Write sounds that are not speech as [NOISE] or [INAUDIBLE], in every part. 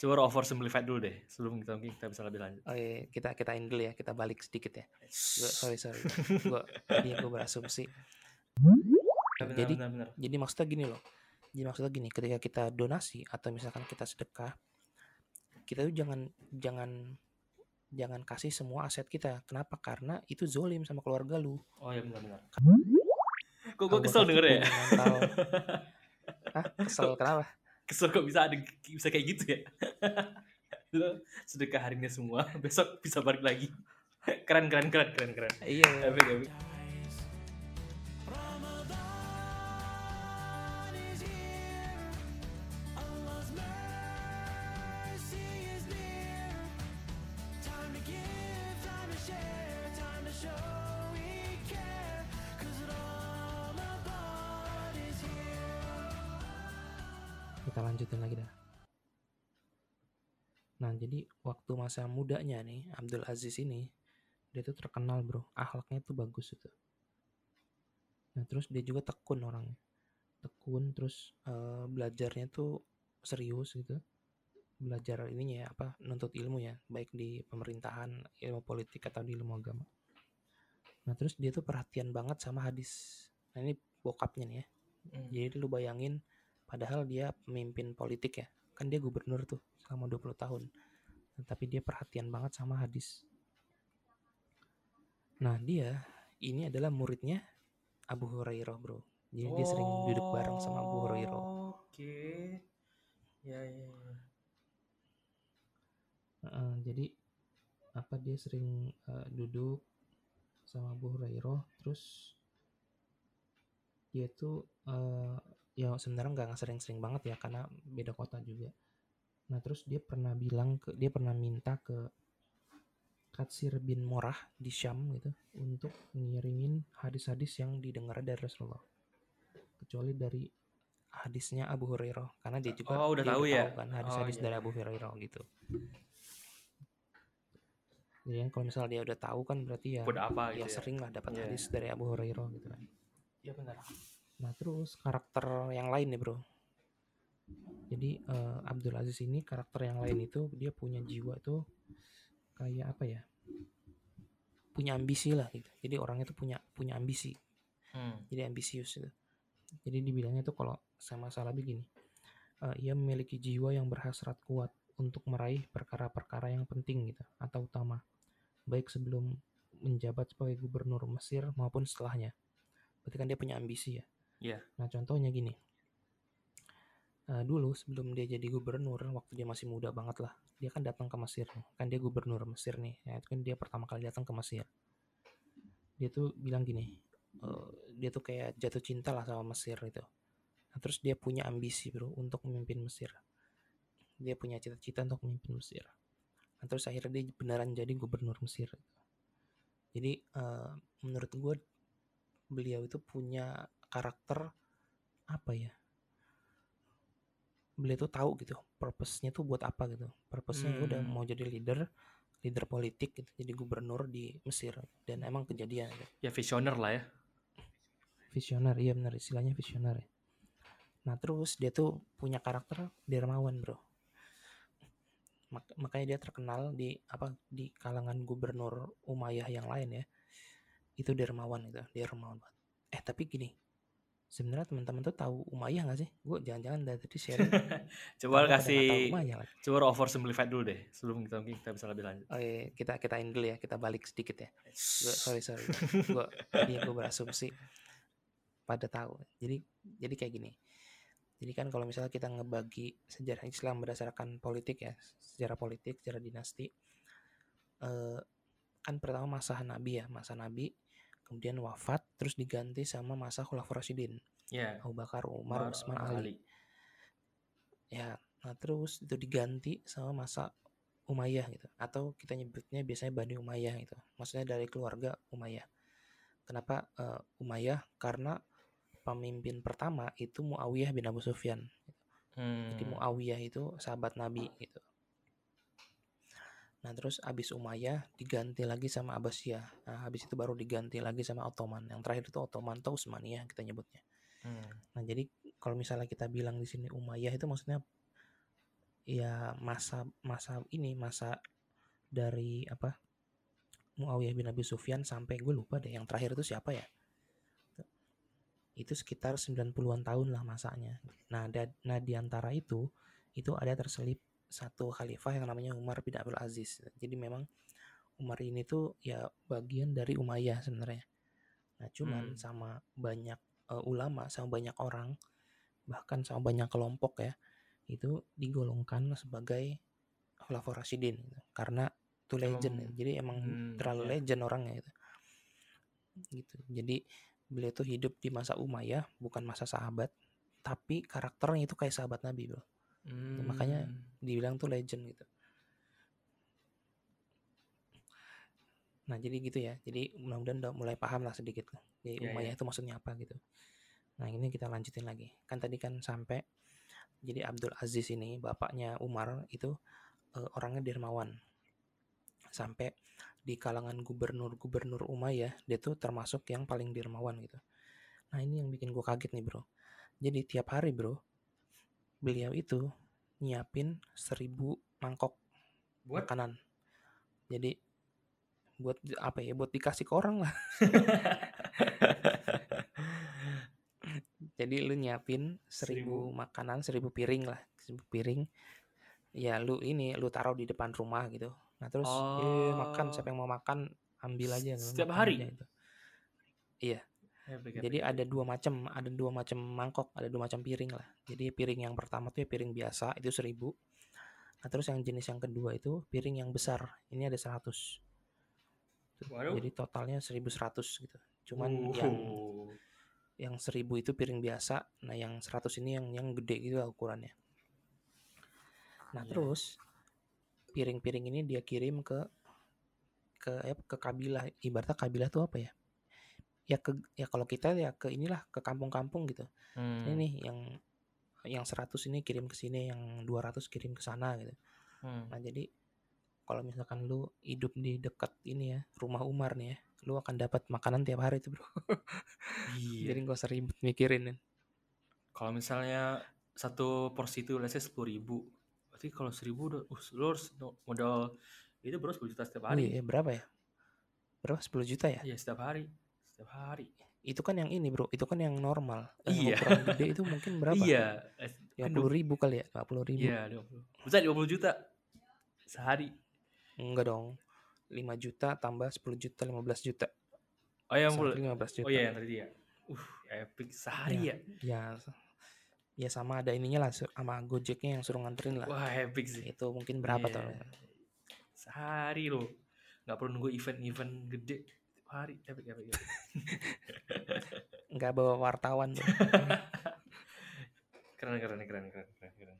Coba over simplified dulu deh sebelum kita mungkin kita bisa lebih lanjut. Oh iya, kita kita ini dulu ya, kita balik sedikit ya. Gua, sorry sorry, [LAUGHS] gua tadi gue berasumsi. Benar, jadi benar, benar. jadi maksudnya gini loh. Jadi maksudnya gini, ketika kita donasi atau misalkan kita sedekah, kita tuh jangan jangan jangan kasih semua aset kita. Kenapa? Karena itu zolim sama keluarga lu. Oh iya benar benar. Kok gue kesel denger ya? mental. [LAUGHS] Hah? Kesel kenapa? Kesel kok bisa ada bisa kayak gitu ya? [LAUGHS] Lo sedekah hari ini semua, [LAUGHS] besok bisa balik lagi. Keren keren keren keren keren. Iya. Epic, epic. Kita lanjutin lagi dah. Nah, jadi waktu masa mudanya nih, Abdul Aziz ini, dia tuh terkenal bro, akhlaknya tuh bagus itu. Nah, terus dia juga tekun orangnya. Tekun, terus eh, belajarnya tuh serius gitu. Belajar ininya ya, apa, nuntut ilmu ya, baik di pemerintahan, ilmu politik, atau di ilmu agama. Nah, terus dia tuh perhatian banget sama hadis. Nah, ini bokapnya nih ya. Hmm. Jadi lu bayangin padahal dia pemimpin politik ya. Kan dia gubernur tuh selama 20 tahun. Nah, tapi dia perhatian banget sama hadis. Nah, dia ini adalah muridnya Abu Hurairah, Bro. Jadi dia sering duduk bareng sama Abu Hurairah. Oke. Ya ya. ya. Heeh, jadi apa dia sering eh, duduk sama Abu Hurairah terus dia tuh eh, ya sebenarnya nggak sering-sering banget ya karena beda kota juga. Nah terus dia pernah bilang ke dia pernah minta ke Katsir bin Morah di Syam gitu untuk ngirimin hadis-hadis yang didengar dari Rasulullah kecuali dari hadisnya Abu Hurairah karena dia juga Oh, udah dia tahu ya? kan hadis-hadis Oh, iya. dari Abu Hurairah gitu. Jadi kan kalau misalnya dia udah tahu kan berarti ya Buat apa ya gitu ya? sering lah dapat Iya. hadis dari Abu Hurairah gitu kan. Iya benar. Nah terus karakter yang lain nih bro. Jadi eh, Abdul Aziz ini karakter yang lain itu dia punya jiwa tuh kayak apa ya? Punya ambisi lah gitu. Jadi orangnya tuh punya punya ambisi. Hmm. Jadi ambisius gitu. Jadi dibilangnya tuh kalau sama salah begini. eh, ia memiliki jiwa yang berhasrat kuat untuk meraih perkara-perkara yang penting gitu atau utama. Baik sebelum menjabat sebagai gubernur Mesir maupun setelahnya. Berarti kan dia punya ambisi ya. Iya. Nah contohnya gini. Eh, dulu sebelum dia jadi gubernur waktu dia masih muda banget lah dia kan datang ke Mesir kan dia gubernur Mesir nih ya itu kan dia pertama kali datang ke Mesir. Dia tuh bilang gini eh, dia tuh kayak jatuh cinta lah sama Mesir itu nah, terus dia punya ambisi bro untuk memimpin Mesir. Dia punya cita-cita untuk memimpin Mesir. Nah, terus akhirnya dia beneran jadi gubernur Mesir jadi eh, menurut gue beliau itu punya karakter apa ya beliau tuh tahu gitu purpose-nya tuh buat apa gitu purpose-nya ya udah Hmm. mau jadi leader leader politik gitu jadi gubernur di Mesir dan emang kejadian gitu. Ya visioner lah ya. visioner iya benar istilahnya visioner ya nah terus dia tuh punya karakter dermawan bro Mak- makanya dia terkenal di apa di kalangan gubernur Umayyah yang lain ya itu dermawan itu dermawan banget eh tapi gini sebenarnya teman-teman tuh tahu Umayyah nggak sih gue jangan-jangan dari tadi sharing [LAUGHS] Coba kasih lagi. coba over simplified dulu deh sebelum kita mungkin kita bisa lebih lanjut. Oh iya, kita kita ini dulu ya, kita balik sedikit ya. Gua, sorry sorry, gue tadi gue berasumsi pada tahu. Jadi jadi kayak gini. Jadi kan kalau misalnya kita ngebagi sejarah Islam berdasarkan politik ya, sejarah politik, sejarah dinasti, eh, kan pertama masa Nabi ya, masa Nabi, kemudian wafat, terus diganti sama masa Khulafaur Rasyidin, Ya. Abu Bakar, Umar, Umar, Utsman, Ali. Ali. Ya, nah terus itu diganti sama masa Umayyah gitu. Atau kita nyebutnya biasanya Bani Umayyah gitu. Maksudnya dari keluarga Umayyah. Kenapa eh, Umayyah? Karena pemimpin pertama itu Muawiyah bin Abu Sufyan. Jadi Hmm. Muawiyah itu sahabat Nabi gitu. Nah terus abis Umayyah diganti lagi sama Abbasiyah. Nah habis itu baru diganti lagi sama Ottoman. Yang terakhir itu Ottoman atau Utsmaniyah kita nyebutnya. Hmm. Nah, jadi kalau misalnya kita bilang di sini Umayyah itu maksudnya ya masa masa ini masa dari apa Muawiyah bin Abi Sufyan sampai gue lupa deh yang terakhir itu siapa ya itu sekitar 90-an tahun lah masanya nah da, nah di antara itu itu ada terselip satu khalifah yang namanya Umar bin Abdul Aziz jadi memang Umar ini tuh ya bagian dari Umayyah sebenarnya nah cuman Hmm. sama banyak uh, ulama sama banyak orang bahkan sama banyak kelompok ya itu digolongkan sebagai Khulafaur Rasyidin gitu. karena itu legend Emang- ya. jadi emang Hmm, terlalu iya. legend orangnya gitu gitu jadi beliau tuh hidup di masa Umayyah bukan masa sahabat tapi karakternya itu kayak sahabat Nabi bro Hmm. makanya dibilang tuh legend gitu. Nah jadi gitu ya. Jadi mudah-mudahan udah mulai paham lah sedikit jadi Iya, Umayyah iya. itu maksudnya apa gitu. Nah ini kita lanjutin lagi. Kan tadi kan sampai jadi Abdul Aziz ini bapaknya Umar itu eh, orangnya dermawan. Sampai di kalangan gubernur-gubernur Umayyah dia tuh termasuk yang paling dermawan gitu. Nah ini yang bikin gue kaget nih bro. Jadi tiap hari bro beliau itu nyiapin seribu mangkok Buat? makanan. Jadi buat apa ya buat dikasih ke orang lah. [LAUGHS] Jadi lu nyiapin seribu, Seribu. makanan seribu piring lah seribu piring. Ya lu ini lu taruh di depan rumah gitu. Nah terus eh makan siapa yang mau makan ambil aja Setiap hari? aja gitu. Jadi ada dua macam ada dua macam mangkok ada dua macam piring lah. Jadi piring yang pertama tuh ya piring biasa itu seribu. Nah terus yang jenis yang kedua itu piring yang besar ini ada 100 Tuh, Waduh. jadi totalnya 1100 gitu. Cuman yang Uh. yang 1000 itu piring biasa nah yang 100 ini yang yang gede gitu lah ukurannya. Nah Iya. terus piring-piring ini dia kirim ke ke eh, ke kabilah. Ibaratnya kabilah tuh apa ya ya ke ya kalau kita ya ke inilah ke kampung-kampung gitu Hmm. ini nih yang yang 100 ini kirim ke sini yang 200 kirim ke sana gitu Hmm. nah jadi kalau misalkan lu hidup di dekat ini ya rumah Umar nih ya lu akan dapat makanan tiap hari tuh bro [LAUGHS] Iya. jadi gak usah ribet mikirin Kalau misalnya satu porsi itu let's say sepuluh ribu, berarti kalau seribu udah, uh, lu harus modal itu bro 10 juta setiap Oh hari. iya, berapa ya? Berapa? 10 juta ya? Iya setiap hari, setiap hari. Itu kan yang ini bro, itu kan yang normal. Yang Iya. ukuran gede itu mungkin [LAUGHS] berapa? Iya, Lima kan puluh ribu kali ya? 50 ribu? Iya, 20. Bisa 20 juta sehari. Enggak dong. 5 juta tambah 10 juta, 15 juta. Oh yang mulu. 15 juta. Oh iya yang tadi ya. Uh, epic sehari ya. Ya, ya sama ada ininya lah, sama Gojeknya yang suruh nganterin lah. Wah, epic sih. Itu mungkin berapa Iya. tuh? Sehari loh. Nggak perlu nunggu event-event gede. Hari, epic, epic, epic. Enggak bawa wartawan tuh. keren, keren, keren, keren, keren, keren.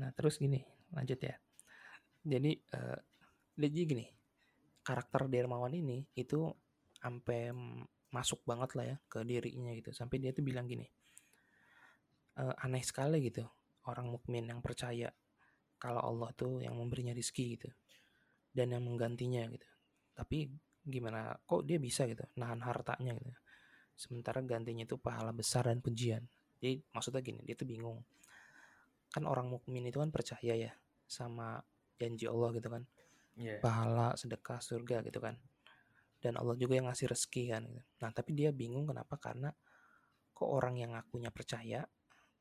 Nah, terus gini, lanjut ya. Jadi jadi gini, karakter Dermawan ini itu sampai masuk banget lah ya ke dirinya gitu. Sampai dia tuh bilang gini, "Eh, aneh sekali gitu orang mukmin yang percaya kalau Allah tuh yang memberinya rizki gitu dan yang menggantinya gitu. Tapi gimana kok dia bisa gitu nahan hartanya gitu. Sementara gantinya itu pahala besar dan pujian. Jadi maksudnya gini, dia tuh bingung kan orang mukmin itu kan percaya ya sama janji Allah gitu kan Iya. pahala sedekah surga gitu kan dan Allah juga yang ngasih rezeki kan gitu. nah tapi dia bingung kenapa karena kok orang yang ngakunya percaya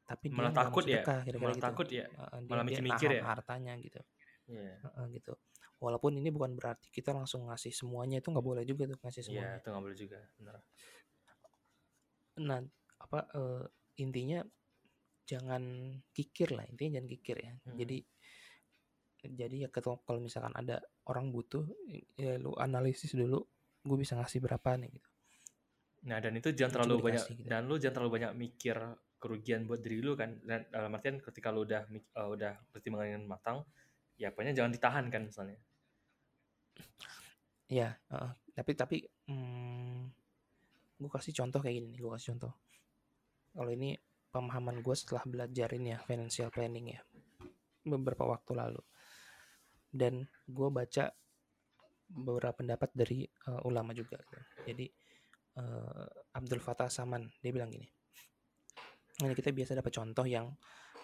tapi dia Malah mau takut ya. sedekah, kira-kira Malah gitu. takut ya. Dia, malah dia mikir-mikir ya. hartanya gitu Iya. Heeh, gitu walaupun ini bukan berarti kita langsung ngasih semuanya itu nggak boleh juga tuh ngasih Iya, semuanya itu nggak boleh juga. Benar. nah apa eh, intinya jangan kikir lah intinya jangan kikir ya Hmm. jadi jadi ya ketua- kalau misalkan ada orang butuh ya lu analisis dulu gue bisa ngasih berapa nih gitu Nah, dan itu jangan Itu terlalu juga banyak dikasih gitu. dan lu jangan terlalu banyak mikir kerugian buat diri lu kan. Dan dalam artian ketika lu udah eh, udah pertimbangan matang, ya pokoknya jangan ditahan kan misalnya. Ya heeh. tapi tapi hmm, gue kasih contoh kayak gini nih gue kasih contoh kalau ini pemahaman gue setelah belajar ini ya financial planning ya beberapa waktu lalu dan gue baca beberapa pendapat dari eh, ulama juga gitu. jadi eh, Abdul Fattah Saman dia bilang gini ini kita biasa dapat contoh yang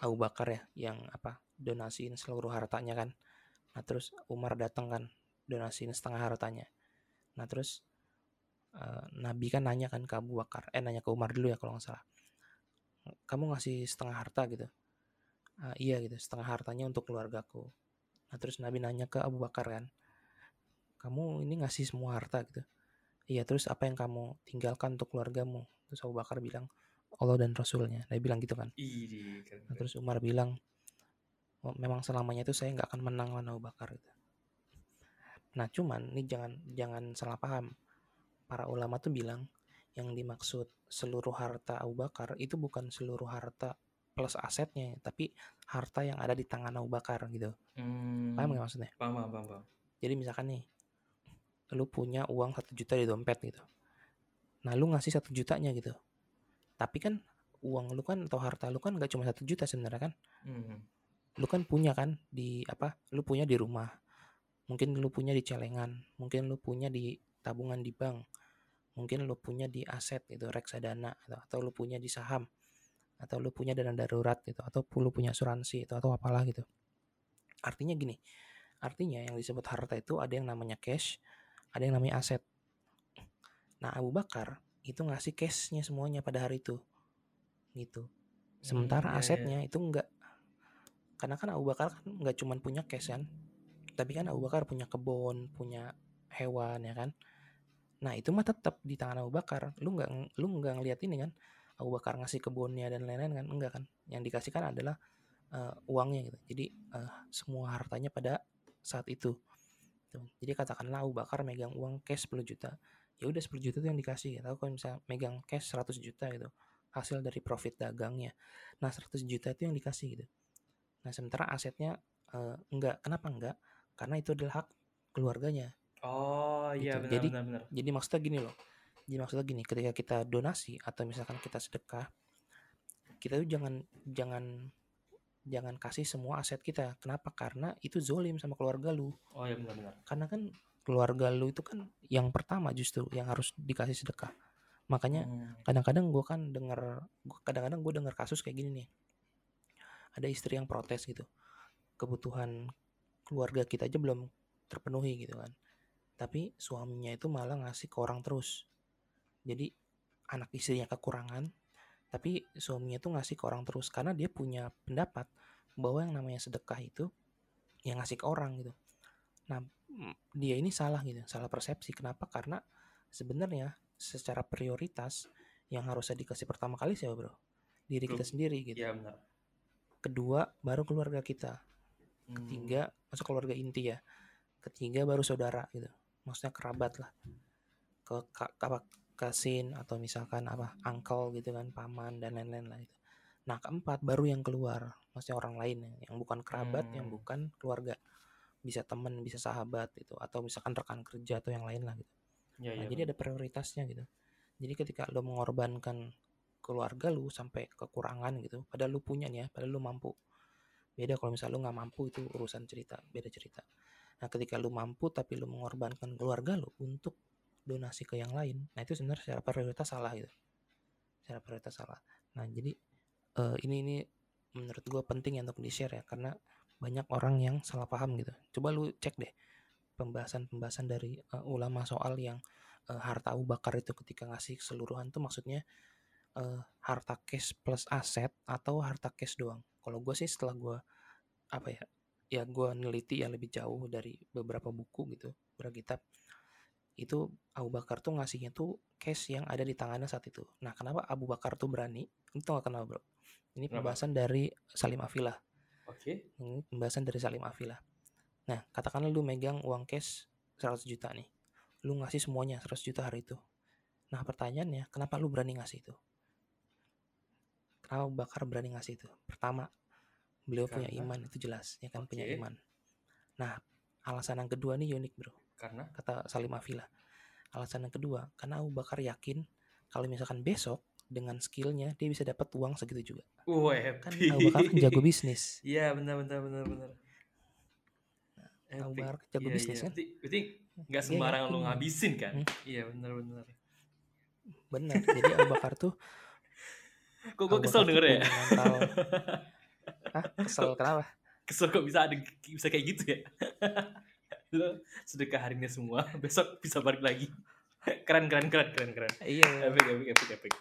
Abu Bakar ya yang apa donasiin seluruh hartanya kan nah terus Umar datang kan donasiin setengah hartanya. Nah terus uh, Nabi kan nanya kan ke Abu Bakar eh nanya ke Umar dulu ya kalau nggak salah. Kamu ngasih setengah harta gitu? Uh, iya gitu setengah hartanya untuk keluargaku. Nah terus Nabi nanya ke Abu Bakar kan kamu ini ngasih semua harta gitu. Iya terus apa yang kamu tinggalkan untuk keluargamu? Terus Abu Bakar bilang Allah dan Rasulnya. Dia bilang gitu kan. Nah, terus Umar bilang oh, memang selamanya itu saya nggak akan menang lawan Abu Bakar gitu nah cuman ini jangan jangan salah paham. Para ulama tuh bilang yang dimaksud seluruh harta Abu Bakar itu bukan seluruh harta plus asetnya tapi harta yang ada di tangan Abu Bakar gitu. Hmm, paham nggak maksudnya? paham, paham paham jadi misalkan nih lu punya uang satu juta di dompet gitu. Nah lu ngasih satu jutanya gitu. Tapi kan uang lu kan atau harta lu kan gak cuma satu juta sebenarnya kan? Hmm. lu kan punya kan di apa lu punya di rumah mungkin lu punya di celengan mungkin lu punya di tabungan di bank mungkin lu punya di aset gitu reksadana atau, atau lu punya di saham atau lu punya dana darurat gitu atau lu punya asuransi itu atau apalah gitu. Artinya gini artinya yang disebut harta itu ada yang namanya cash ada yang namanya aset. Nah Abu Bakar itu ngasih cashnya semuanya pada hari itu gitu. Sementara hmm, iya, asetnya iya. itu enggak karena kan Abu Bakar kan nggak cuma punya cash kan tapi kan Abu Bakar punya kebun punya hewan ya kan? Nah itu mah tetap di tangan Abu Bakar. Lu nggak lu nggak ngeliat ini kan? Abu Bakar ngasih kebunnya dan lain-lain kan? Enggak kan? Yang dikasihkan adalah uh, uangnya gitu. Jadi uh, semua hartanya pada saat itu. Jadi katakanlah Abu Bakar megang uang cash 10 juta. Ya udah 10 juta itu yang dikasih. Atau kalau misalnya megang cash 100 juta gitu. Hasil dari profit dagangnya. Nah 100 juta itu yang dikasih gitu. Nah sementara asetnya uh, enggak kenapa enggak karena itu adalah hak keluarganya. Oh iya gitu. benar, jadi benar, benar. jadi maksudnya gini loh. Jadi maksudnya gini ketika kita donasi atau misalkan kita sedekah kita tuh jangan jangan jangan kasih semua aset kita. Kenapa? Karena itu zolim sama keluarga lu. Oh iya benar-benar karena kan keluarga lu itu kan yang pertama justru yang harus dikasih sedekah. Makanya hmm. kadang-kadang gue kan dengar kadang-kadang gue dengar kasus kayak gini nih. Ada istri yang protes gitu. Kebutuhan keluarga kita aja belum terpenuhi gitu kan tapi suaminya itu malah ngasih ke orang terus jadi anak istrinya kekurangan tapi suaminya tuh ngasih ke orang terus karena dia punya pendapat bahwa yang namanya sedekah itu yang ngasih ke orang gitu nah dia ini salah gitu, salah persepsi. Kenapa? Karena sebenarnya secara prioritas yang harusnya dikasih pertama kali siapa bro? Diri kita sendiri gitu. Iya benar. Kedua baru keluarga kita. Ketiga hmm. masuk keluarga inti ya. Ketiga baru saudara gitu. Maksudnya kerabat lah. Ke apa kasin atau misalkan apa uncle gitu kan paman dan lain-lain lah itu. Nah keempat baru yang keluar, maksudnya orang lain yang bukan kerabat, hmm. yang bukan keluarga bisa teman bisa sahabat itu atau misalkan rekan kerja atau yang lain lah gitu ya, nah, ya, jadi ada prioritasnya gitu jadi ketika lo mengorbankan keluarga lu sampai kekurangan gitu padahal lu punya nih ya padahal lu mampu beda kalau misalnya lu nggak mampu itu urusan cerita beda cerita nah ketika lu mampu tapi lu mengorbankan keluarga lu untuk donasi ke yang lain nah itu sebenarnya secara prioritas salah gitu secara prioritas salah nah jadi uh, ini ini menurut gue penting ya untuk di share ya karena banyak orang yang salah paham gitu. Coba lu cek deh pembahasan-pembahasan dari uh, ulama soal yang uh, harta Abu Bakar itu ketika ngasih keseluruhan tuh maksudnya uh, harta cash plus aset atau harta cash doang. Kalau gue sih setelah gue apa ya ya gue neliti ya lebih jauh dari beberapa buku gitu beberapa kitab itu Abu Bakar tuh ngasihnya tuh cash yang ada di tangannya saat itu. Nah kenapa Abu Bakar tuh berani? Itu gak kenal bro. Ini pembahasan dari Salim Afilah Oke. Okay. Ini pembahasan dari Salim Afila. Nah, katakanlah lu megang uang cash 100 juta nih. Lu ngasih semuanya 100 juta hari itu. Nah, pertanyaannya, kenapa lu berani ngasih itu? Kenapa Bakar berani ngasih itu? Pertama, beliau Karena... punya iman, itu jelas. Ya kan, okay. punya iman. Nah, alasan yang kedua nih unik bro. Karena? Kata Salim Afila. Alasan yang kedua, karena Abu Bakar yakin kalau misalkan besok dengan skillnya dia bisa dapat uang segitu juga. Wah, kan Abu Bakar kan jago bisnis. [LAUGHS] Iya benar benar benar benar. Nah, Abu Bakar jago iya, bisnis iya. kan. Berarti nggak iya, sembarangan iya, lo ngabisin kan? Hmm. Iya benar benar. Benar. Jadi Abu Bakar tuh. Kok gue kesel denger ya? [LAUGHS] Hah? Kesel kenapa? Kesel kok bisa ada bisa kayak gitu ya. [LAUGHS] Lo sedekah hari ini semua, [LAUGHS] besok bisa balik lagi. Keren keren keren keren keren. Iya. Epic epic epic epic.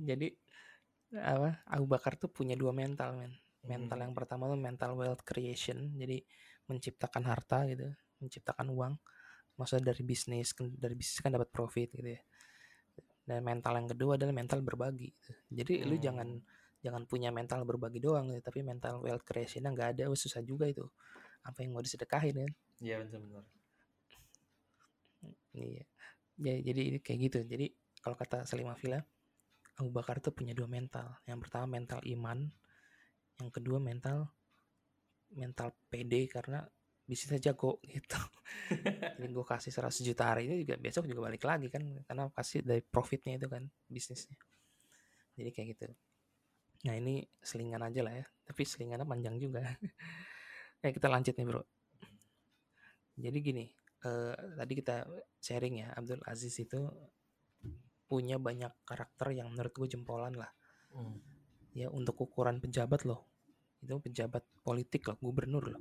Jadi apa? Abu Bakar tuh punya dua mental, men. Mental Hmm. yang pertama tuh mental wealth creation, jadi menciptakan harta gitu, menciptakan uang. Maksudnya dari bisnis, dari bisnis kan dapat profit gitu ya. Dan mental yang kedua adalah mental berbagi. Jadi lu Hmm. jangan jangan punya mental berbagi doang gitu, tapi mental wealth creation nggak ada, susah juga itu. Apa yang mau disedekahin kan? Iya benar benar. Iya. Ya, jadi ini kayak gitu. Jadi kalau kata Salim Afila, Abu Bakar tuh punya dua mental. Yang pertama mental iman, yang kedua mental mental PD karena bisnisnya jago gitu. Jadi gue kasih 100 juta hari ini juga besok juga balik lagi kan karena kasih dari profitnya itu kan bisnisnya. Jadi kayak gitu. Nah ini selingan aja lah ya, tapi selingannya panjang juga. ya [LAUGHS] kita lanjut nih bro. Jadi gini, eh, tadi kita sharing ya Abdul Aziz itu punya banyak karakter yang menurut gue jempolan lah Hmm. ya untuk ukuran pejabat loh itu pejabat politik loh gubernur loh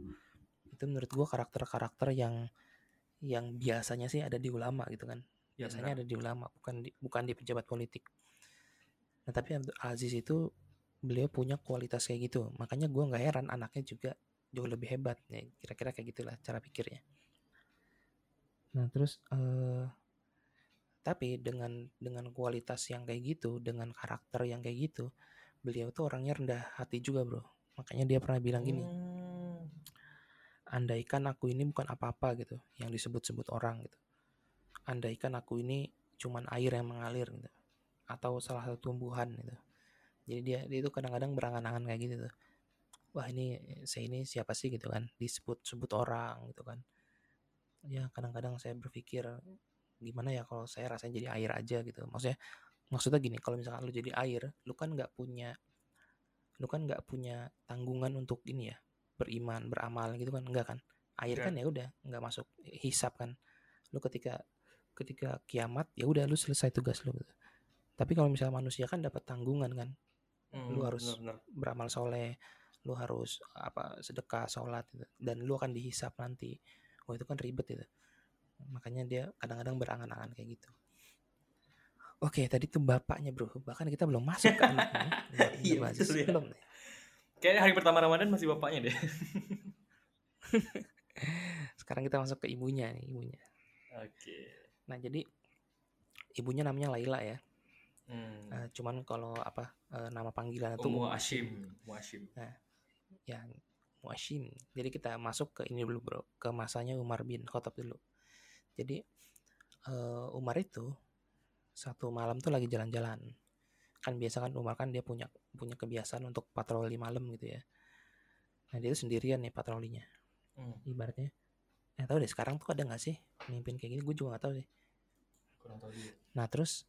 itu menurut gue karakter-karakter yang yang biasanya sih ada di ulama gitu kan. Ya, biasanya benar. ada di ulama bukan di, bukan di pejabat politik. Nah tapi Abdul Aziz itu beliau punya kualitas kayak gitu. Makanya gue nggak heran anaknya juga jauh lebih hebat ya kira-kira kayak gitulah cara pikirnya. Nah terus eh tapi dengan dengan kualitas yang kayak gitu dengan karakter yang kayak gitu beliau tuh orangnya rendah hati juga bro. Makanya dia pernah bilang gini Hmm. Andaikan aku ini bukan apa-apa gitu yang disebut-sebut orang gitu. Andaikan aku ini cuman air yang mengalir gitu atau salah satu tumbuhan gitu. Jadi dia dia itu kadang-kadang berangan-angan kayak gitu tuh. Wah ini saya ini siapa sih gitu kan disebut-sebut orang gitu kan. Ya kadang-kadang saya berpikir gimana ya kalau saya rasanya jadi air aja gitu? Maksudnya maksudnya gini kalau misalkan lu jadi air lu kan nggak punya lu kan nggak punya tanggungan untuk ini ya beriman beramal gitu kan? Enggak kan? Air Nggak. kan ya udah nggak masuk hisap kan. Lu ketika ketika kiamat ya udah lu selesai tugas lu gitu. tapi kalau misalnya manusia kan dapat tanggungan kan? Hmm, lu harus benar, benar. beramal soleh lu harus apa sedekah sholat gitu. dan lu akan dihisap nanti. Oh itu kan ribet itu. Makanya dia kadang-kadang berangan-angan kayak gitu. Oke tadi tuh bapaknya bro. Bahkan kita belum masuk ke [LAUGHS] anaknya Mbak Iya, ya. belum Kayaknya hari pertama Ramadan masih bapaknya deh. [LAUGHS] sekarang kita masuk ke ibunya nih ibunya Oke. nah jadi ibunya namanya Laila ya Hmm. Eh, cuman kalau apa eh, nama panggilan itu Hashim. Ummu Hashim. ya Muashim. Jadi kita masuk ke ini dulu bro, ke masanya Umar bin Khattab dulu. Jadi eh, Umar itu satu malam tuh lagi jalan-jalan. Kan biasa kan Umar kan dia punya punya kebiasaan untuk patroli malam gitu ya. Nah dia tuh sendirian nih patrolinya. Hmm. Ibaratnya, eh tahu deh sekarang tuh ada nggak sih mimpin kayak gini? Gue juga nggak tahu sih. Kurang tahu juga. Nah terus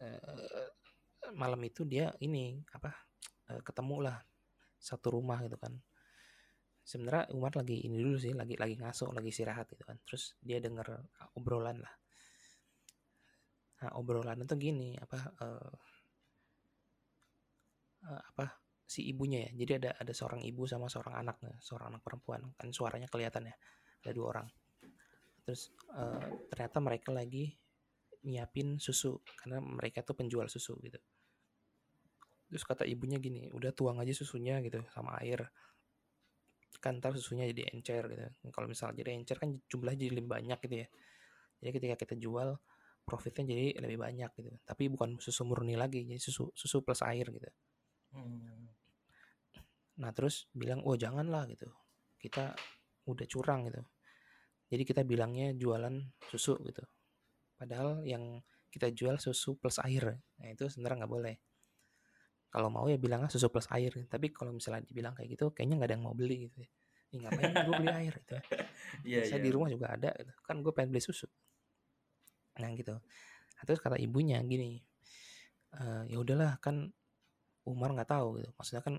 eh, malam itu dia ini apa eh, ketemu lah satu rumah gitu kan. Sebenarnya Umar lagi ini dulu sih, lagi lagi ngaso, lagi istirahat gitu kan. Terus dia denger obrolan lah. Nah obrolan itu gini apa eh, eh, apa si ibunya ya. Jadi ada ada seorang ibu sama seorang anak, nah, seorang anak perempuan kan suaranya kelihatan ya. Ada dua orang. Terus eh, ternyata mereka lagi nyiapin susu karena mereka tuh penjual susu gitu. Terus kata ibunya gini, udah tuang aja susunya gitu sama air. Kan ntar susunya jadi encer gitu. Kalau misalnya jadi encer kan jumlahnya jadi lebih banyak gitu ya. Jadi ketika kita jual profitnya jadi lebih banyak gitu. Tapi bukan susu murni lagi, jadi susu susu plus air gitu. Hmm. Nah terus bilang, oh janganlah gitu. Kita udah curang gitu. Jadi kita bilangnya jualan susu gitu. Padahal yang kita jual susu plus air. Nah itu sebenarnya nggak boleh. Kalau mau ya bilangnya susu plus air. Tapi kalau misalnya dibilang kayak gitu, kayaknya nggak ada yang mau beli gitu. ya. Ngapain gue beli air gitu. ya. [LAUGHS] Iya, Saya iya. di rumah juga ada gitu. Kan gue pengen beli susu. Nah gitu. Nah, terus kata ibunya gini, "Eh, ya udahlah kan Umar nggak tahu gitu. Maksudnya kan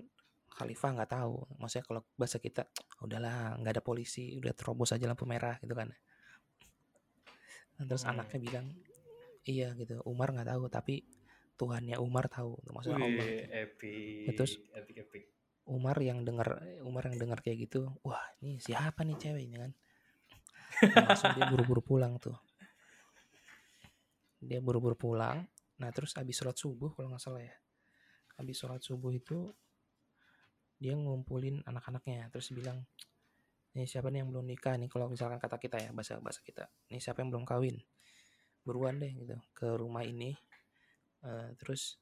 Khalifah nggak tahu. Maksudnya kalau bahasa kita, udahlah nggak ada polisi, udah terobos aja lampu merah gitu kan. Nah, terus Hmm. anaknya bilang, iya gitu. Umar nggak tahu, tapi Tuhannya Umar tahu maksudnya Allah Wih, epic. Terus- epic epic. Umar yang dengar Umar yang dengar kayak gitu wah ini siapa nih cewek ini kan Nah, langsung dia buru-buru pulang tuh dia buru-buru pulang nah terus habis sholat subuh kalau nggak salah ya habis sholat subuh itu dia ngumpulin anak-anaknya. Terus bilang nih siapa nih yang belum nikah nih? Kalau misalkan kata kita ya bahasa bahasa kita nih siapa yang belum kawin? Buruan deh gitu. Ke rumah ini. Eh, terus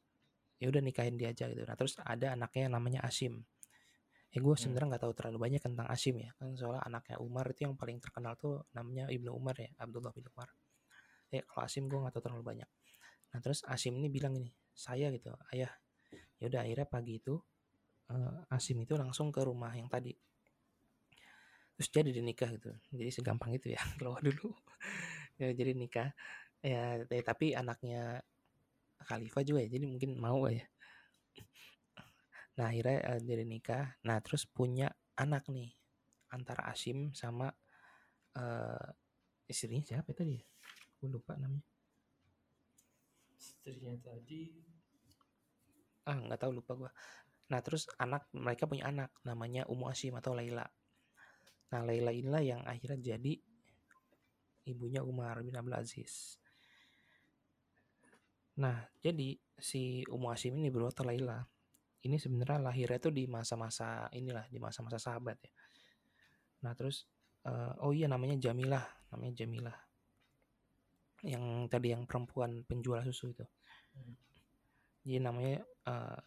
ya udah nikahin dia aja gitu. Nah terus ada anaknya yang namanya Asim. Ya gue Hmm. sebenarnya nggak tahu terlalu banyak tentang Asim ya. Kan soalnya anaknya Umar itu yang paling terkenal tuh namanya Ibnu Umar ya Abdullah bin Umar. Ya kalau Asim gue nggak tahu terlalu banyak. Nah terus Asim ini bilang ini saya gitu ayah ya udah akhirnya pagi itu eh, Asim itu langsung ke rumah yang tadi. Terus jadi dia nikah gitu. Jadi segampang itu ya [LAUGHS] keluar dulu. Ya, jadi nikah. Ya eh, tapi anaknya Khalifah juga ya jadi mungkin mau ya. Nah akhirnya eh, jadi nikah. Nah terus punya anak nih antara Asim sama eh istrinya siapa tadi ya? Gue lupa namanya. Istrinya tadi ah nggak tahu lupa gua. Nah terus anak mereka punya anak namanya Ummu Asim atau Laila. Nah Laila inilah yang akhirnya jadi ibunya Umar bin Abdul Aziz. Nah jadi si Ummu Asim ini bro atau Laila ini sebenarnya lahirnya tuh di masa-masa inilah di masa-masa sahabat ya. Nah terus eh, oh iya namanya Jamilah namanya Jamilah. Yang tadi yang perempuan penjual susu itu. Hmm. Jadi namanya eh,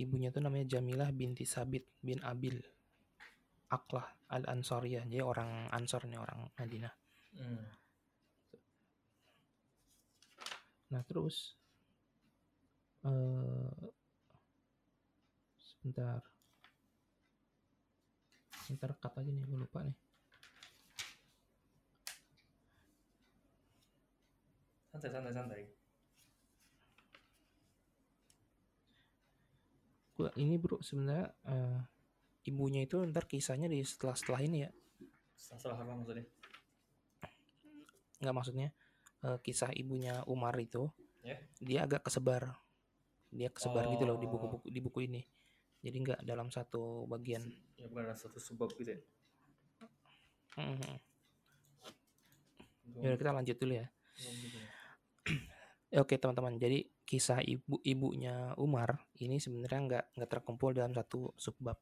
ibunya tuh namanya Jamilah binti Sabit bin Abil Aklah al Ansariyah jadi orang Ansor nih orang Madinah. Hmm. nah terus eh sebentar. Sebentar cut aja nih gue lupa nih. Santai santai santai gua ini bro sebenarnya eh, ibunya itu ntar kisahnya di setelah setelah ini ya salah apa maksudnya nggak maksudnya eh, kisah ibunya Umar itu Ya. dia agak kesebar dia kesebar gitu loh di Oh. buku-buku di buku ini jadi nggak dalam satu bagian ya bukan satu sebab gitu ya. Belum- Yaudah kita lanjut dulu ya. [CLEARS THROAT] Ya, Oke teman-teman, jadi kisah ibu-ibunya Umar ini sebenarnya nggak nggak terkumpul dalam satu subbab,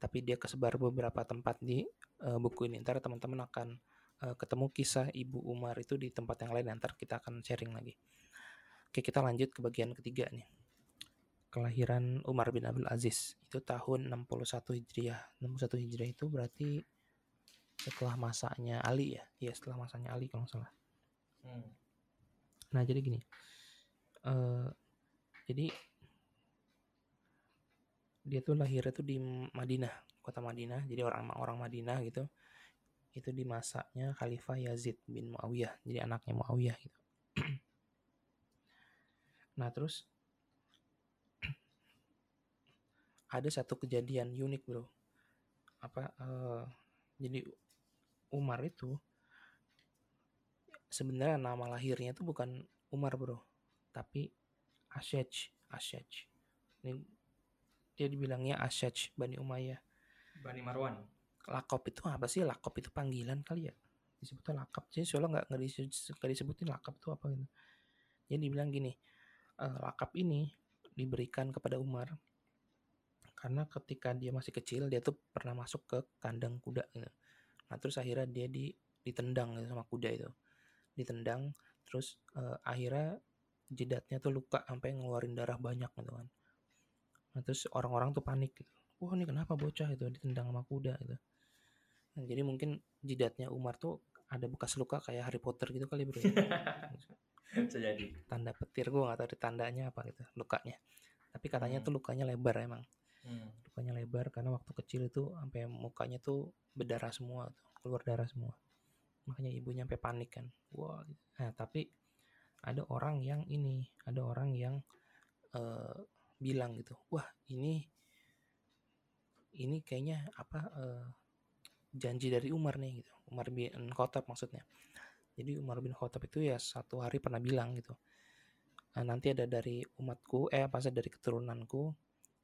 tapi dia kesebar beberapa tempat di eh, buku ini. Ntar teman-teman akan eh, ketemu kisah ibu Umar itu di tempat yang lain. Ntar kita akan sharing lagi. Oke kita lanjut ke bagian ketiga nih. Kelahiran Umar bin Abdul Aziz itu tahun 61 Hijriah. 61 Hijriah itu berarti setelah masanya Ali ya? Iya setelah masanya Ali kalau nggak salah. Hmm. Nah jadi gini, eh jadi dia tuh lahirnya tuh di Madinah, kota Madinah. Jadi orang orang Madinah gitu. Itu di masanya Khalifah Yazid bin Muawiyah, jadi anaknya Muawiyah gitu. [CLEARS THROAT] nah terus [CLEARS THROAT] ada satu kejadian unik bro. Apa? eh, jadi Umar itu sebenarnya nama lahirnya itu bukan Umar bro, tapi Asyaj, Asyaj. Ini dia dibilangnya Asyaj Bani Umayyah. Bani Marwan Lakop itu apa sih? Lakop itu panggilan kali ya? Disebutnya lakop. Jadi soalnya nggak nggak disebut- nggak disebutin lakop itu apa gitu. Jadi dibilang gini, eh, lakap ini diberikan kepada Umar karena ketika dia masih kecil dia tuh pernah masuk ke kandang kuda gitu. Nah terus akhirnya dia di, ditendang gitu sama kuda itu, ditendang terus eh, akhirnya jidatnya tuh luka sampai ngeluarin darah banyak gitu kan. Nah terus orang-orang tuh panik gitu. Wah ini kenapa bocah itu ditendang sama kuda gitu. Nah, jadi mungkin jidatnya Umar tuh ada bekas luka kayak Harry Potter gitu kali bro. ya. [LAUGHS] bisa jadi Tanda petir gue nggak tahu di tandanya apa gitu lukanya. Tapi katanya Hmm. tuh lukanya lebar emang. hmm. lukanya lebar karena waktu kecil itu sampai mukanya tuh berdarah semua tuh, keluar darah semua makanya ibunya sampai panik kan wah nah tapi ada orang yang ini ada orang yang eh, bilang gitu wah ini ini kayaknya apa eh, janji dari Umar nih gitu Umar bin Khattab maksudnya jadi Umar bin Khattab itu ya satu hari pernah bilang gitu Nah, nanti ada dari umatku, eh apa dari keturunanku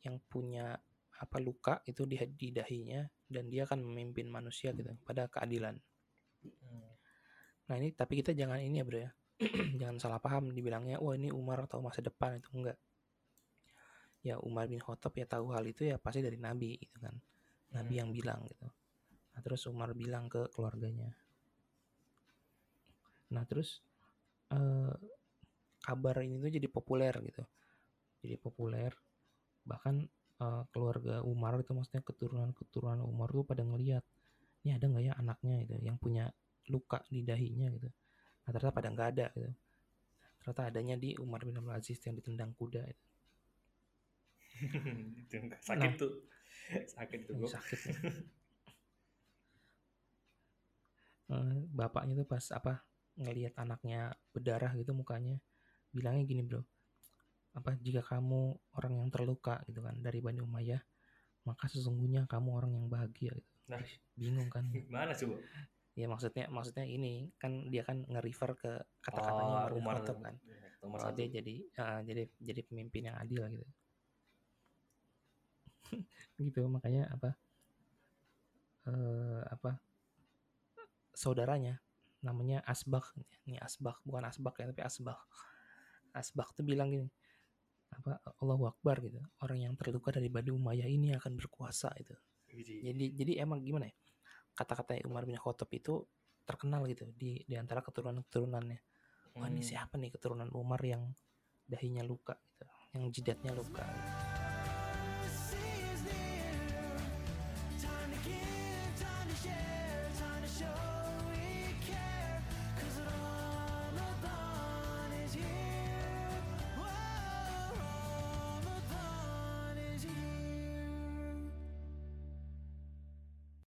yang punya apa luka itu di, di dahinya dan dia akan memimpin manusia gitu pada keadilan. Hmm. Nah ini tapi kita jangan ini ya bro ya, [CLEARS THROAT] jangan salah paham dibilangnya, wah ini Umar atau masa depan itu enggak. Ya Umar bin Khattab ya tahu hal itu ya pasti dari Nabi gitu kan, Nabi Hmm. yang bilang gitu. Nah terus Umar bilang ke keluarganya. Nah terus eh, kabar ini tuh jadi populer gitu, jadi populer. Bahkan eh, keluarga Umar itu maksudnya keturunan-keturunan Umar tuh pada ngeliat, ini ada nggak ya anaknya gitu yang punya luka di dahinya gitu. Nah ternyata pada nggak ada gitu. Ternyata adanya di Umar bin Abdul Aziz yang ditendang kuda. Gitu. [LAUGHS] itu sakit Nah. tuh [LAUGHS] sakit tuh sakit. nih. [LAUGHS] Eh, bapaknya tuh pas apa ngelihat anaknya berdarah gitu mukanya bilangnya gini bro apa jika kamu orang yang terluka gitu kan dari Bani Umayyah maka sesungguhnya kamu orang yang bahagia gitu. Nah. Bingung kan gimana coba ya maksudnya maksudnya ini kan dia kan nge-refer ke kata-katanya Oh, Umar bin Umar. Khattab kan? Nomor satu dia jadi eh, jadi jadi pemimpin yang adil gitu. [LAUGHS] Gitu makanya apa eh apa saudaranya namanya Asbak ini Asbak bukan Asbak ya tapi Asbak Asbak tuh bilang gini apa Allahu Akbar gitu. Orang yang terluka dari Bani Umayyah ini akan berkuasa itu jadi jadi emang gimana ya kata-kata Umar bin Khattab itu terkenal gitu di di antara keturunan-keturunannya wah ini Hmm. siapa nih keturunan Umar yang dahinya luka gitu yang jidatnya luka